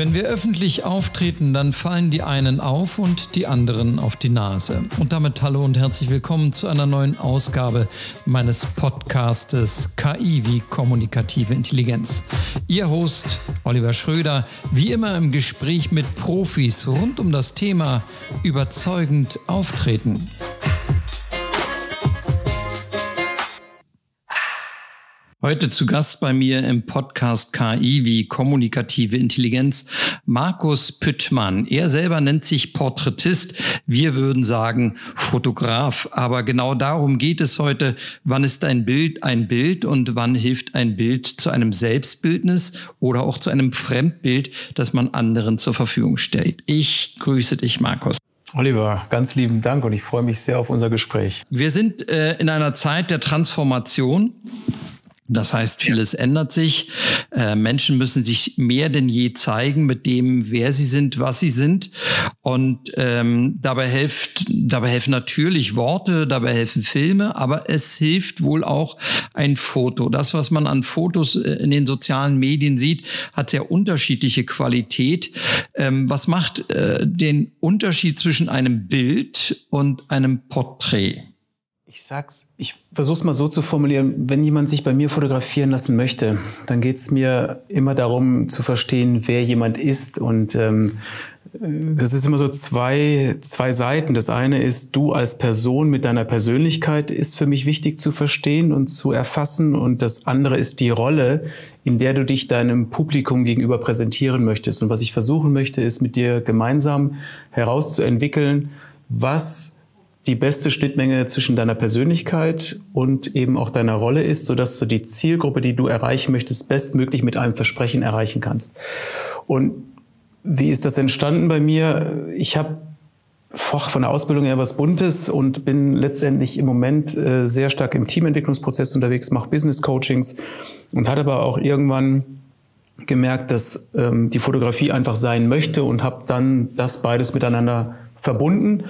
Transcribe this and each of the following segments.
Wenn wir öffentlich auftreten, dann fallen die einen auf und die anderen auf die Nase. Und damit hallo und herzlich willkommen zu einer neuen Ausgabe meines Podcastes KI wie kommunikative Intelligenz. Ihr Host Oliver Schröder, wie immer im Gespräch mit Profis rund um das Thema überzeugend auftreten. Heute zu Gast bei mir im Podcast KI wie kommunikative Intelligenz Markus Püttmann. Er selber nennt sich Porträtist. Wir würden sagen Fotograf. Aber genau darum geht es heute. Wann ist ein Bild ein Bild und wann hilft ein Bild zu einem Selbstbildnis oder auch zu einem Fremdbild, das man anderen zur Verfügung stellt? Ich grüße dich, Markus. Oliver, ganz lieben Dank und ich freue mich sehr auf unser Gespräch. Wir sind äh, in einer Zeit der Transformation. Das heißt, vieles ändert sich. Äh, Menschen müssen sich mehr denn je zeigen mit dem, wer sie sind, was sie sind. Und ähm, dabei hilft, dabei helfen natürlich Worte, dabei helfen Filme, aber es hilft wohl auch ein Foto. Das, was man an Fotos äh, in den sozialen Medien sieht, hat sehr unterschiedliche Qualität. Ähm, was macht äh, den Unterschied zwischen einem Bild und einem Porträt? Ich sag's, ich versuch's mal so zu formulieren, wenn jemand sich bei mir fotografieren lassen möchte, dann geht's mir immer darum zu verstehen, wer jemand ist. Und ähm, das ist immer so zwei, zwei Seiten. Das eine ist, du als Person mit deiner Persönlichkeit ist für mich wichtig zu verstehen und zu erfassen. Und das andere ist die Rolle, in der du dich deinem Publikum gegenüber präsentieren möchtest. Und was ich versuchen möchte, ist mit dir gemeinsam herauszuentwickeln, was die beste Schnittmenge zwischen deiner Persönlichkeit und eben auch deiner Rolle ist, sodass du die Zielgruppe, die du erreichen möchtest, bestmöglich mit einem Versprechen erreichen kannst. Und wie ist das entstanden bei mir? Ich habe von der Ausbildung her was Buntes und bin letztendlich im Moment äh, sehr stark im Teamentwicklungsprozess unterwegs, mache Business Coachings und hatte aber auch irgendwann gemerkt, dass ähm, die Fotografie einfach sein möchte und habe dann das beides miteinander verbunden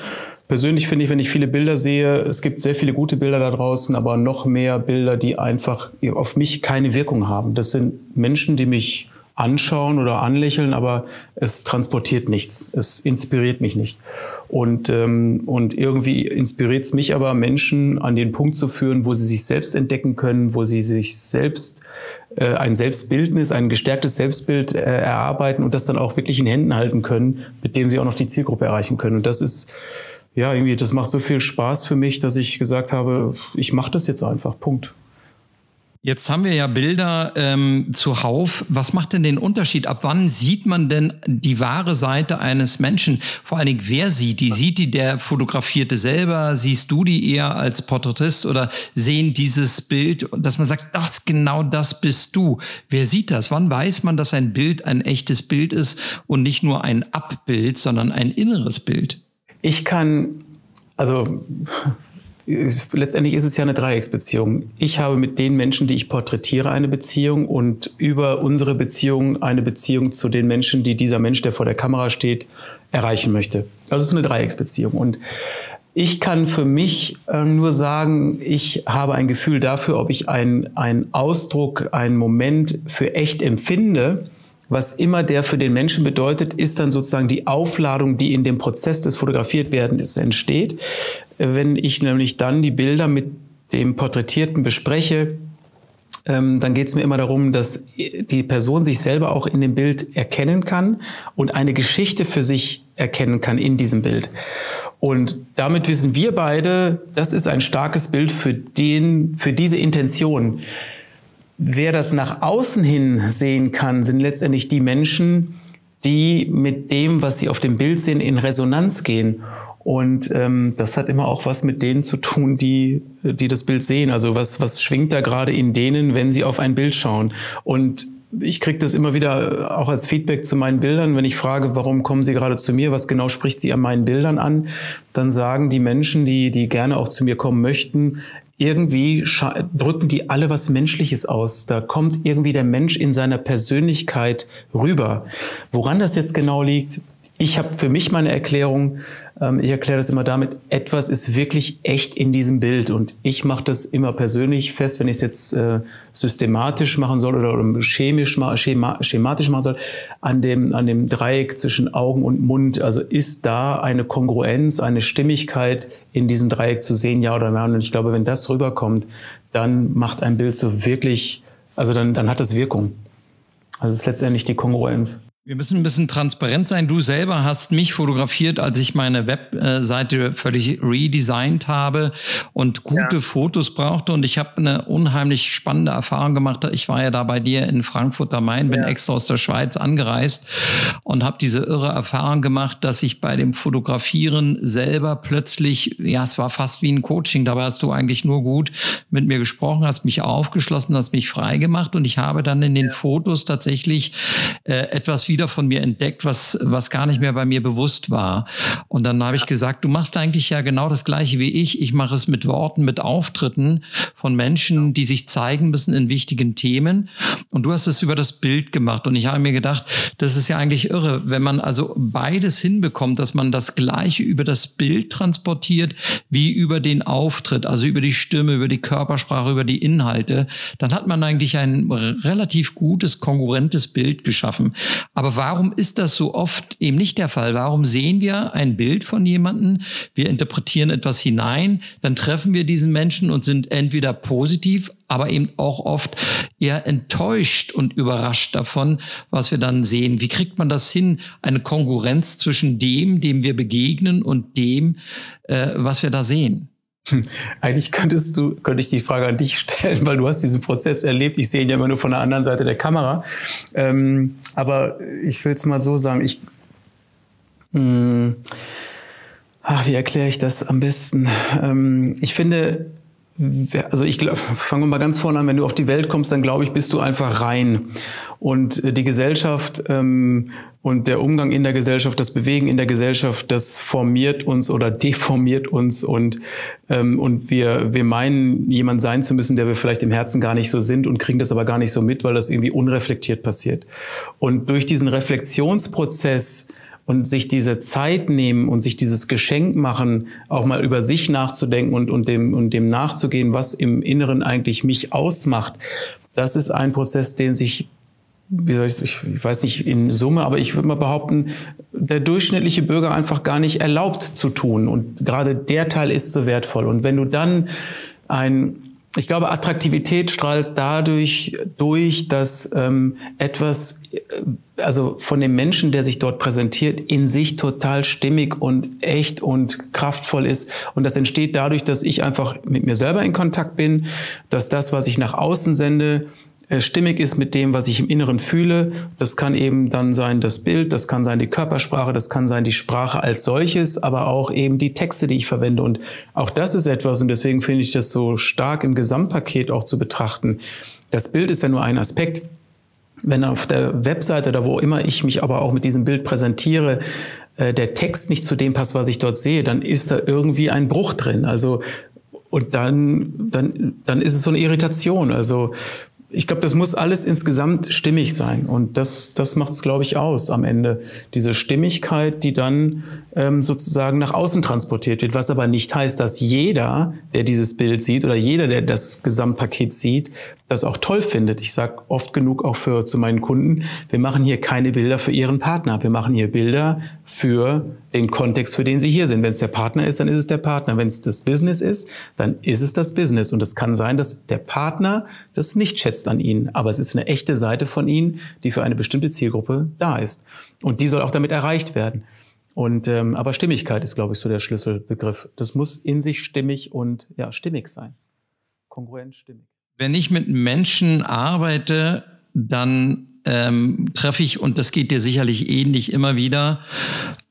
Persönlich finde ich, wenn ich viele Bilder sehe, es gibt sehr viele gute Bilder da draußen, aber noch mehr Bilder, die einfach auf mich keine Wirkung haben. Das sind Menschen, die mich anschauen oder anlächeln, aber es transportiert nichts, es inspiriert mich nicht. Und, ähm, und irgendwie inspiriert es mich aber, Menschen an den Punkt zu führen, wo sie sich selbst entdecken können, wo sie sich selbst ein Selbstbildnis, ein gestärktes Selbstbild äh, erarbeiten und das dann auch wirklich in Händen halten können, mit dem sie auch noch die Zielgruppe erreichen können. Und das ist ja, irgendwie, das macht so viel Spaß für mich, dass ich gesagt habe, ich mache das jetzt einfach. Punkt. Jetzt haben wir ja Bilder ähm, zuhauf. Was macht denn den Unterschied? Ab wann sieht man denn die wahre Seite eines Menschen? Vor allen Dingen, wer sieht die? Sieht die der Fotografierte selber? Siehst du die eher als Porträtist oder sehen dieses Bild, dass man sagt, das genau das bist du? Wer sieht das? Wann weiß man, dass ein Bild ein echtes Bild ist und nicht nur ein Abbild, sondern ein inneres Bild? Ich kann, also letztendlich ist es ja eine Dreiecksbeziehung. Ich habe mit den Menschen, die ich porträtiere, eine Beziehung und über unsere Beziehung eine Beziehung zu den Menschen, die dieser Mensch, der vor der Kamera steht, erreichen möchte. Also es ist eine Dreiecksbeziehung. Und ich kann für mich äh, nur sagen, ich habe ein Gefühl dafür, ob ich einen Ausdruck, einen Moment für echt empfinde was immer der für den Menschen bedeutet, ist dann sozusagen die Aufladung, die in dem Prozess des Fotografiertwerdens entsteht. Wenn ich nämlich dann die Bilder mit dem Porträtierten bespreche, ähm, dann geht es mir immer darum, dass die Person sich selber auch in dem Bild erkennen kann und eine Geschichte für sich erkennen kann in diesem Bild. Und damit wissen wir beide, das ist ein starkes Bild für den, für diese Intention. Wer das nach außen hin sehen kann, sind letztendlich die Menschen, die mit dem, was sie auf dem Bild sehen, in Resonanz gehen. Und ähm, das hat immer auch was mit denen zu tun, die, die das Bild sehen. Also was, was schwingt da gerade in denen, wenn sie auf ein Bild schauen? Und ich kriege das immer wieder auch als Feedback zu meinen Bildern, wenn ich frage, warum kommen Sie gerade zu mir, was genau spricht Sie an meinen Bildern an, dann sagen die Menschen, die, die gerne auch zu mir kommen möchten, irgendwie drücken die alle was Menschliches aus. Da kommt irgendwie der Mensch in seiner Persönlichkeit rüber. Woran das jetzt genau liegt, ich habe für mich meine Erklärung, ähm, ich erkläre das immer damit, etwas ist wirklich echt in diesem Bild. Und ich mache das immer persönlich fest, wenn ich es jetzt äh, systematisch machen soll oder, oder chemisch, schema, schematisch machen soll, an dem, an dem Dreieck zwischen Augen und Mund. Also ist da eine Kongruenz, eine Stimmigkeit in diesem Dreieck zu sehen, ja oder nein? Und ich glaube, wenn das rüberkommt, dann macht ein Bild so wirklich, also dann, dann hat das Wirkung. Also es ist letztendlich die Kongruenz. Wir müssen ein bisschen transparent sein. Du selber hast mich fotografiert, als ich meine Webseite völlig redesigned habe und gute ja. Fotos brauchte. Und ich habe eine unheimlich spannende Erfahrung gemacht. Ich war ja da bei dir in Frankfurt am Main, bin ja. extra aus der Schweiz angereist und habe diese irre Erfahrung gemacht, dass ich bei dem Fotografieren selber plötzlich, ja, es war fast wie ein Coaching. Dabei hast du eigentlich nur gut mit mir gesprochen, hast mich aufgeschlossen, hast mich frei gemacht und ich habe dann in den ja. Fotos tatsächlich äh, etwas wieder von mir entdeckt, was, was gar nicht mehr bei mir bewusst war. Und dann habe ich gesagt, du machst eigentlich ja genau das Gleiche wie ich. Ich mache es mit Worten, mit Auftritten von Menschen, die sich zeigen müssen in wichtigen Themen. Und du hast es über das Bild gemacht. Und ich habe mir gedacht, das ist ja eigentlich irre, wenn man also beides hinbekommt, dass man das Gleiche über das Bild transportiert, wie über den Auftritt, also über die Stimme, über die Körpersprache, über die Inhalte, dann hat man eigentlich ein relativ gutes, konkurrentes Bild geschaffen. Aber warum ist das so oft eben nicht der Fall? Warum sehen wir ein Bild von jemandem, wir interpretieren etwas hinein, dann treffen wir diesen Menschen und sind entweder positiv, aber eben auch oft eher enttäuscht und überrascht davon, was wir dann sehen. Wie kriegt man das hin, eine Konkurrenz zwischen dem, dem wir begegnen und dem, äh, was wir da sehen? Eigentlich könntest du, könnte ich die Frage an dich stellen, weil du hast diesen Prozess erlebt. Ich sehe ihn ja immer nur von der anderen Seite der Kamera. Ähm, aber ich will es mal so sagen. Ich, mh, hm, ach, wie erkläre ich das am besten? Ähm, ich finde, also ich glaube, fangen wir mal ganz vorne an, wenn du auf die Welt kommst, dann glaube ich, bist du einfach rein. Und äh, die Gesellschaft ähm, und der Umgang in der Gesellschaft, das Bewegen in der Gesellschaft, das formiert uns oder deformiert uns und, ähm, und wir, wir meinen, jemand sein zu müssen, der wir vielleicht im Herzen gar nicht so sind und kriegen das aber gar nicht so mit, weil das irgendwie unreflektiert passiert. Und durch diesen Reflexionsprozess und sich diese Zeit nehmen und sich dieses Geschenk machen, auch mal über sich nachzudenken und, und, dem, und dem nachzugehen, was im Inneren eigentlich mich ausmacht, das ist ein Prozess, den sich wie soll ich, ich weiß nicht in Summe, aber ich würde mal behaupten, der durchschnittliche Bürger einfach gar nicht erlaubt zu tun. Und gerade der Teil ist so wertvoll. Und wenn du dann ein, ich glaube, Attraktivität strahlt dadurch durch, dass ähm, etwas, äh, also von dem Menschen, der sich dort präsentiert, in sich total stimmig und echt und kraftvoll ist. Und das entsteht dadurch, dass ich einfach mit mir selber in Kontakt bin, dass das, was ich nach außen sende, stimmig ist mit dem, was ich im Inneren fühle. Das kann eben dann sein das Bild, das kann sein die Körpersprache, das kann sein die Sprache als solches, aber auch eben die Texte, die ich verwende. Und auch das ist etwas, und deswegen finde ich das so stark im Gesamtpaket auch zu betrachten. Das Bild ist ja nur ein Aspekt. Wenn auf der Webseite oder wo immer ich mich aber auch mit diesem Bild präsentiere, äh, der Text nicht zu dem passt, was ich dort sehe, dann ist da irgendwie ein Bruch drin. Also und dann, dann, dann ist es so eine Irritation. Also ich glaube, das muss alles insgesamt stimmig sein. Und das, das macht es, glaube ich, aus am Ende. Diese Stimmigkeit, die dann ähm, sozusagen nach außen transportiert wird. Was aber nicht heißt, dass jeder, der dieses Bild sieht oder jeder, der das Gesamtpaket sieht, das auch toll findet. Ich sage oft genug auch für, zu meinen Kunden, wir machen hier keine Bilder für ihren Partner. Wir machen hier Bilder für den Kontext, für den sie hier sind. Wenn es der Partner ist, dann ist es der Partner. Wenn es das Business ist, dann ist es das Business. Und es kann sein, dass der Partner das nicht schätzt an ihnen. Aber es ist eine echte Seite von ihnen, die für eine bestimmte Zielgruppe da ist. Und die soll auch damit erreicht werden. Und ähm, aber Stimmigkeit ist, glaube ich, so der Schlüsselbegriff. Das muss in sich stimmig und ja stimmig sein, kongruent stimmig. Wenn ich mit Menschen arbeite, dann ähm, treffe ich, und das geht dir sicherlich ähnlich immer wieder,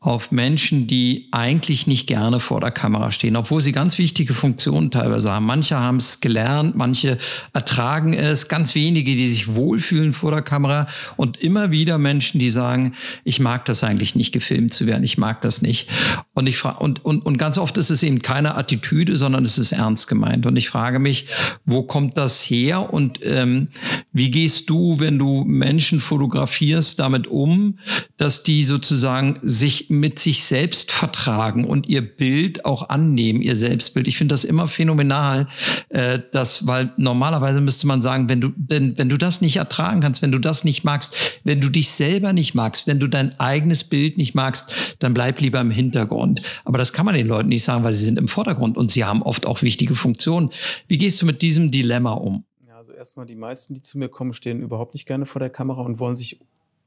auf Menschen, die eigentlich nicht gerne vor der Kamera stehen, obwohl sie ganz wichtige Funktionen teilweise haben. Manche haben es gelernt, manche ertragen es, ganz wenige, die sich wohlfühlen vor der Kamera und immer wieder Menschen, die sagen, ich mag das eigentlich nicht gefilmt zu werden, ich mag das nicht. Und ich frage, und, und, und ganz oft ist es eben keine Attitüde, sondern es ist ernst gemeint. Und ich frage mich, wo kommt das her und ähm, wie gehst du, wenn du Menschen fotografierst, damit um, dass die sozusagen sich mit sich selbst vertragen und ihr Bild auch annehmen, ihr Selbstbild. Ich finde das immer phänomenal, äh, dass, weil normalerweise müsste man sagen, wenn du, wenn, wenn du das nicht ertragen kannst, wenn du das nicht magst, wenn du dich selber nicht magst, wenn du dein eigenes Bild nicht magst, dann bleib lieber im Hintergrund. Aber das kann man den Leuten nicht sagen, weil sie sind im Vordergrund und sie haben oft auch wichtige Funktionen. Wie gehst du mit diesem Dilemma um? Also erstmal die meisten, die zu mir kommen, stehen überhaupt nicht gerne vor der Kamera und wollen sich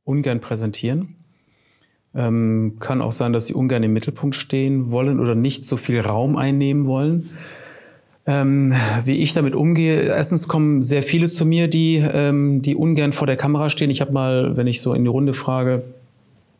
ungern präsentieren. Ähm, kann auch sein, dass sie ungern im Mittelpunkt stehen wollen oder nicht so viel Raum einnehmen wollen. Ähm, wie ich damit umgehe, erstens kommen sehr viele zu mir, die, ähm, die ungern vor der Kamera stehen. Ich habe mal, wenn ich so in die Runde frage,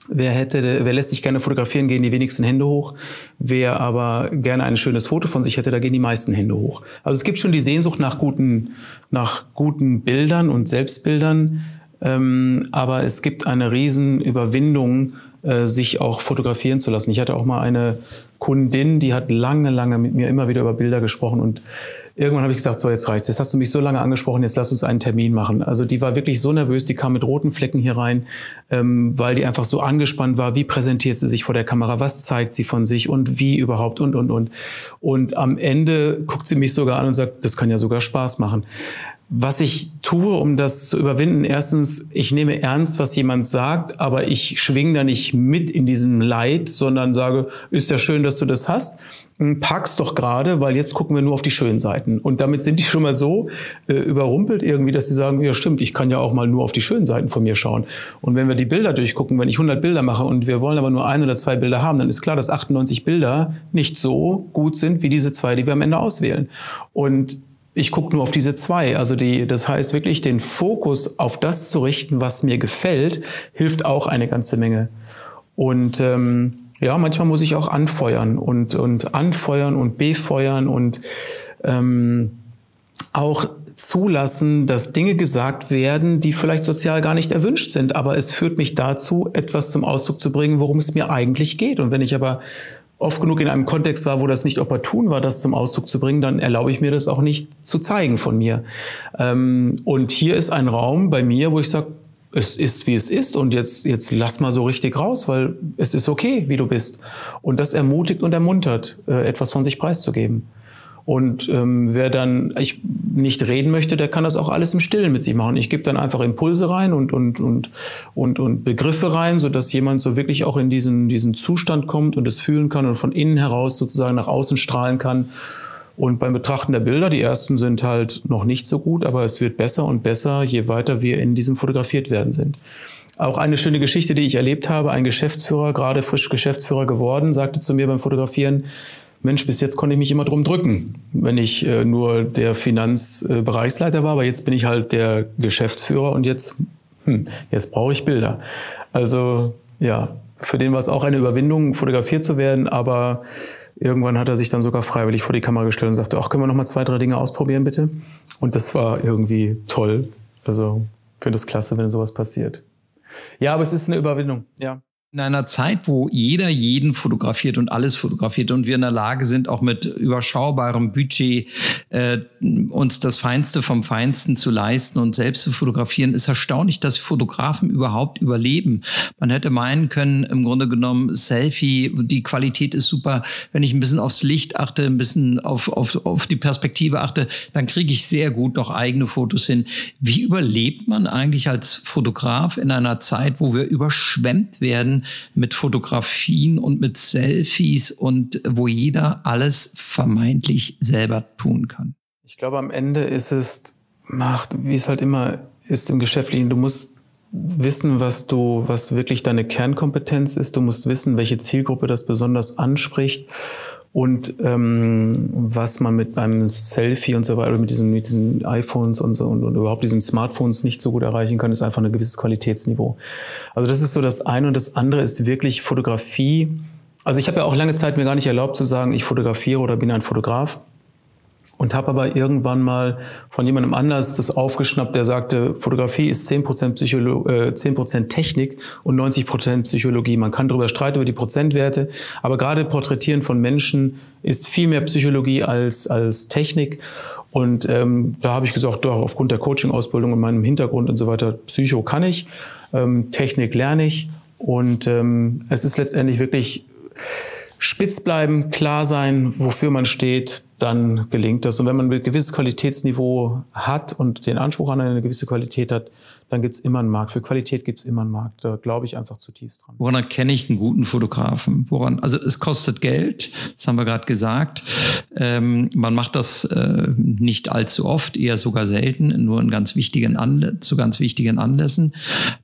wer hätte, wer lässt sich gerne fotografieren, gehen die wenigsten Hände hoch. Wer aber gerne ein schönes Foto von sich hätte, da gehen die meisten Hände hoch. Also es gibt schon die Sehnsucht nach guten, nach guten Bildern und Selbstbildern, ähm, aber es gibt eine riesen Überwindung, äh, sich auch fotografieren zu lassen. Ich hatte auch mal eine Kundin, die hat lange, lange mit mir immer wieder über Bilder gesprochen und irgendwann habe ich gesagt, so jetzt reicht's. Jetzt hast du mich so lange angesprochen, jetzt lass uns einen Termin machen. Also die war wirklich so nervös, die kam mit roten Flecken hier rein, ähm, weil die einfach so angespannt war. Wie präsentiert sie sich vor der Kamera? Was zeigt sie von sich und wie überhaupt und und und. Und am Ende guckt sie mich sogar an und sagt, das kann ja sogar Spaß machen. Was ich tue, um das zu überwinden, erstens, ich nehme ernst, was jemand sagt, aber ich schwinge da nicht mit in diesem Leid, sondern sage, ist ja schön, dass du das hast. Hm, pack's doch gerade, weil jetzt gucken wir nur auf die schönen Seiten. Und damit sind die schon mal so äh, überrumpelt irgendwie, dass sie sagen, ja stimmt, ich kann ja auch mal nur auf die schönen Seiten von mir schauen. Und wenn wir die Bilder durchgucken, wenn ich 100 Bilder mache und wir wollen aber nur ein oder zwei Bilder haben, dann ist klar, dass 98 Bilder nicht so gut sind wie diese zwei, die wir am Ende auswählen. Und ich gucke nur auf diese zwei. Also die, das heißt wirklich den Fokus auf das zu richten, was mir gefällt, hilft auch eine ganze Menge. Und ähm, ja, manchmal muss ich auch anfeuern und, und anfeuern und befeuern und ähm, auch zulassen, dass Dinge gesagt werden, die vielleicht sozial gar nicht erwünscht sind. Aber es führt mich dazu, etwas zum Ausdruck zu bringen, worum es mir eigentlich geht. Und wenn ich aber oft genug in einem Kontext war, wo das nicht opportun war, das zum Ausdruck zu bringen, dann erlaube ich mir das auch nicht zu zeigen von mir. Ähm, und hier ist ein Raum bei mir, wo ich sage, es ist, wie es ist und jetzt, jetzt lass mal so richtig raus, weil es ist okay, wie du bist. Und das ermutigt und ermuntert, äh, etwas von sich preiszugeben. Und ähm, wer dann ich nicht reden möchte, der kann das auch alles im Stillen mit sich machen. Ich gebe dann einfach Impulse rein und, und, und, und, und Begriffe rein, so dass jemand so wirklich auch in diesen, diesen Zustand kommt und es fühlen kann und von innen heraus sozusagen nach außen strahlen kann. Und beim Betrachten der Bilder, die ersten sind halt noch nicht so gut, aber es wird besser und besser, je weiter wir in diesem fotografiert werden sind. Auch eine schöne Geschichte, die ich erlebt habe. Ein Geschäftsführer, gerade frisch Geschäftsführer geworden, sagte zu mir beim Fotografieren, Mensch, bis jetzt konnte ich mich immer drum drücken, wenn ich äh, nur der Finanzbereichsleiter war, aber jetzt bin ich halt der Geschäftsführer und jetzt, hm, jetzt brauche ich Bilder. Also ja, für den war es auch eine Überwindung, fotografiert zu werden, aber irgendwann hat er sich dann sogar freiwillig vor die Kamera gestellt und sagte, ach, können wir noch mal zwei, drei Dinge ausprobieren, bitte? Und das war irgendwie toll. Also finde es klasse, wenn sowas passiert. Ja, aber es ist eine Überwindung, ja in einer Zeit, wo jeder jeden fotografiert und alles fotografiert und wir in der Lage sind, auch mit überschaubarem Budget äh, uns das Feinste vom Feinsten zu leisten und selbst zu fotografieren, ist erstaunlich, dass Fotografen überhaupt überleben. Man hätte meinen können, im Grunde genommen, Selfie, die Qualität ist super. Wenn ich ein bisschen aufs Licht achte, ein bisschen auf, auf, auf die Perspektive achte, dann kriege ich sehr gut noch eigene Fotos hin. Wie überlebt man eigentlich als Fotograf in einer Zeit, wo wir überschwemmt werden mit Fotografien und mit Selfies und wo jeder alles vermeintlich selber tun kann. Ich glaube, am Ende ist es, macht, wie es halt immer ist im Geschäftlichen, du musst wissen, was du, was wirklich deine Kernkompetenz ist. Du musst wissen, welche Zielgruppe das besonders anspricht. Und ähm, was man mit beim Selfie und so weiter, mit diesen, mit diesen iPhones und so und, und überhaupt diesen Smartphones nicht so gut erreichen kann, ist einfach ein gewisses Qualitätsniveau. Also das ist so das eine und das andere ist wirklich Fotografie. Also ich habe ja auch lange Zeit mir gar nicht erlaubt zu sagen, ich fotografiere oder bin ein Fotograf und habe aber irgendwann mal von jemandem anders das aufgeschnappt, der sagte, Fotografie ist 10%, Psycholo äh, 10 Technik und 90% Psychologie. Man kann darüber streiten, über die Prozentwerte, aber gerade Porträtieren von Menschen ist viel mehr Psychologie als, als Technik. Und ähm, da habe ich gesagt, doch, aufgrund der Coaching-Ausbildung und meinem Hintergrund und so weiter, Psycho kann ich, ähm, Technik lerne ich. Und ähm, es ist letztendlich wirklich spitz bleiben, klar sein, wofür man steht, dann gelingt das. Und wenn man ein gewisses Qualitätsniveau hat und den Anspruch an eine gewisse Qualität hat, dann gibt es immer einen Markt. Für Qualität gibt es immer einen Markt. Da glaube ich einfach zutiefst dran. Woran erkenne ich einen guten Fotografen? Woran? Also es kostet Geld, das haben wir gerade gesagt. Ähm, man macht das äh, nicht allzu oft, eher sogar selten, nur in ganz wichtigen Anlä zu ganz wichtigen Anlässen.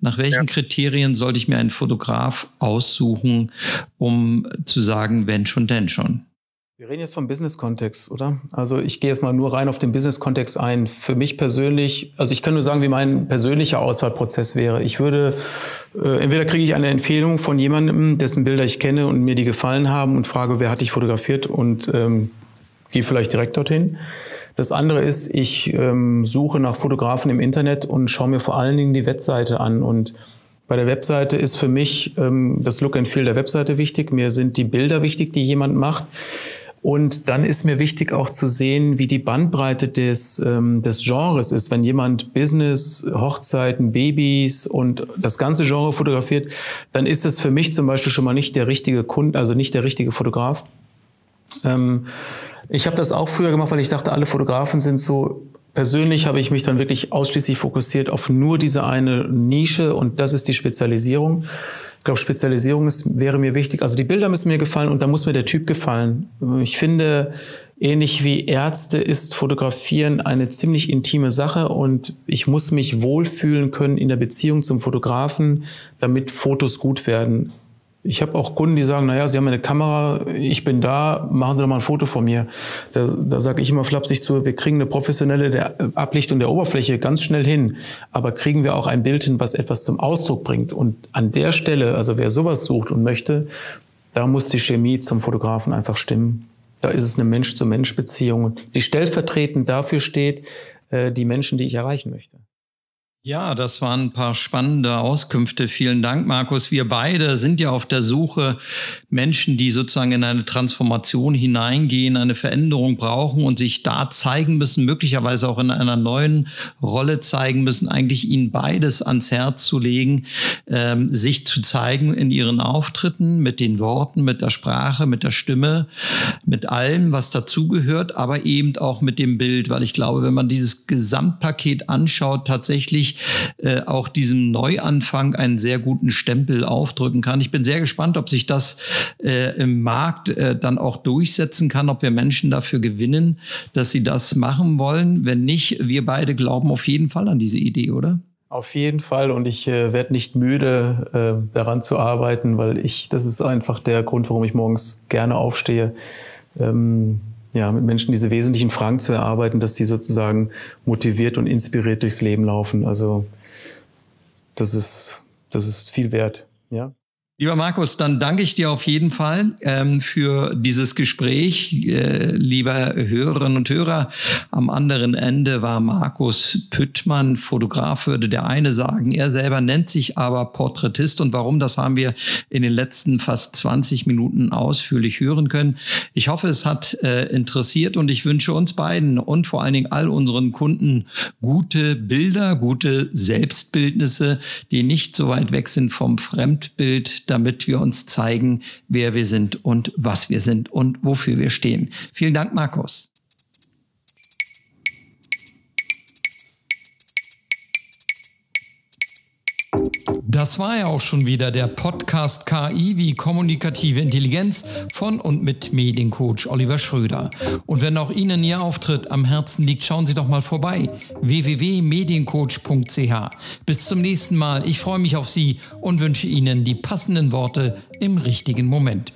Nach welchen ja. Kriterien sollte ich mir einen Fotograf aussuchen, um zu sagen, wenn schon, denn schon? Wir reden jetzt vom Business-Kontext, oder? Also ich gehe jetzt mal nur rein auf den Business-Kontext ein. Für mich persönlich, also ich kann nur sagen, wie mein persönlicher Auswahlprozess wäre. Ich würde, äh, entweder kriege ich eine Empfehlung von jemandem, dessen Bilder ich kenne und mir die gefallen haben und frage, wer hat dich fotografiert und ähm, gehe vielleicht direkt dorthin. Das andere ist, ich ähm, suche nach Fotografen im Internet und schaue mir vor allen Dingen die Webseite an und bei der Webseite ist für mich ähm, das Look and Feel der Webseite wichtig. Mir sind die Bilder wichtig, die jemand macht. Und dann ist mir wichtig auch zu sehen, wie die Bandbreite des, ähm, des Genres ist. Wenn jemand Business, Hochzeiten, Babys und das ganze Genre fotografiert, dann ist es für mich zum Beispiel schon mal nicht der richtige Kunde, also nicht der richtige Fotograf. Ähm, ich habe das auch früher gemacht, weil ich dachte, alle Fotografen sind so. Persönlich habe ich mich dann wirklich ausschließlich fokussiert auf nur diese eine Nische und das ist die Spezialisierung. Ich glaube, Spezialisierung ist, wäre mir wichtig. Also die Bilder müssen mir gefallen und da muss mir der Typ gefallen. Ich finde, ähnlich wie Ärzte ist Fotografieren eine ziemlich intime Sache und ich muss mich wohlfühlen können in der Beziehung zum Fotografen, damit Fotos gut werden. Ich habe auch Kunden, die sagen, naja, Sie haben eine Kamera, ich bin da, machen Sie doch mal ein Foto von mir. Da, da sage ich immer flapsig zu, wir kriegen eine professionelle Ablichtung der Oberfläche ganz schnell hin, aber kriegen wir auch ein Bild hin, was etwas zum Ausdruck bringt. Und an der Stelle, also wer sowas sucht und möchte, da muss die Chemie zum Fotografen einfach stimmen. Da ist es eine Mensch-zu-Mensch-Beziehung, die stellvertretend dafür steht, äh, die Menschen, die ich erreichen möchte. Ja, das waren ein paar spannende Auskünfte. Vielen Dank, Markus. Wir beide sind ja auf der Suche Menschen, die sozusagen in eine Transformation hineingehen, eine Veränderung brauchen und sich da zeigen müssen, möglicherweise auch in einer neuen Rolle zeigen müssen, eigentlich ihnen beides ans Herz zu legen, ähm, sich zu zeigen in ihren Auftritten, mit den Worten, mit der Sprache, mit der Stimme, mit allem, was dazugehört, aber eben auch mit dem Bild, weil ich glaube, wenn man dieses Gesamtpaket anschaut, tatsächlich äh, auch diesem Neuanfang einen sehr guten Stempel aufdrücken kann. Ich bin sehr gespannt, ob sich das äh, im Markt äh, dann auch durchsetzen kann, ob wir Menschen dafür gewinnen, dass sie das machen wollen. Wenn nicht, wir beide glauben auf jeden Fall an diese Idee, oder? Auf jeden Fall und ich äh, werde nicht müde, äh, daran zu arbeiten, weil ich, das ist einfach der Grund, warum ich morgens gerne aufstehe. Ähm, ja, mit Menschen diese wesentlichen Fragen zu erarbeiten, dass sie sozusagen motiviert und inspiriert durchs Leben laufen. Also das ist, das ist viel wert, ja. Lieber Markus, dann danke ich dir auf jeden Fall ähm, für dieses Gespräch. Äh, lieber Hörerinnen und Hörer, am anderen Ende war Markus Püttmann, Fotograf, würde der eine sagen. Er selber nennt sich aber Porträtist. Und warum, das haben wir in den letzten fast 20 Minuten ausführlich hören können. Ich hoffe, es hat äh, interessiert und ich wünsche uns beiden und vor allen Dingen all unseren Kunden gute Bilder, gute Selbstbildnisse, die nicht so weit weg sind vom Fremdbild damit wir uns zeigen, wer wir sind und was wir sind und wofür wir stehen. Vielen Dank, Markus. Das war ja auch schon wieder der Podcast KI wie kommunikative Intelligenz von und mit Mediencoach Oliver Schröder. Und wenn auch Ihnen Ihr Auftritt am Herzen liegt, schauen Sie doch mal vorbei. www.mediencoach.ch. Bis zum nächsten Mal. Ich freue mich auf Sie und wünsche Ihnen die passenden Worte im richtigen Moment.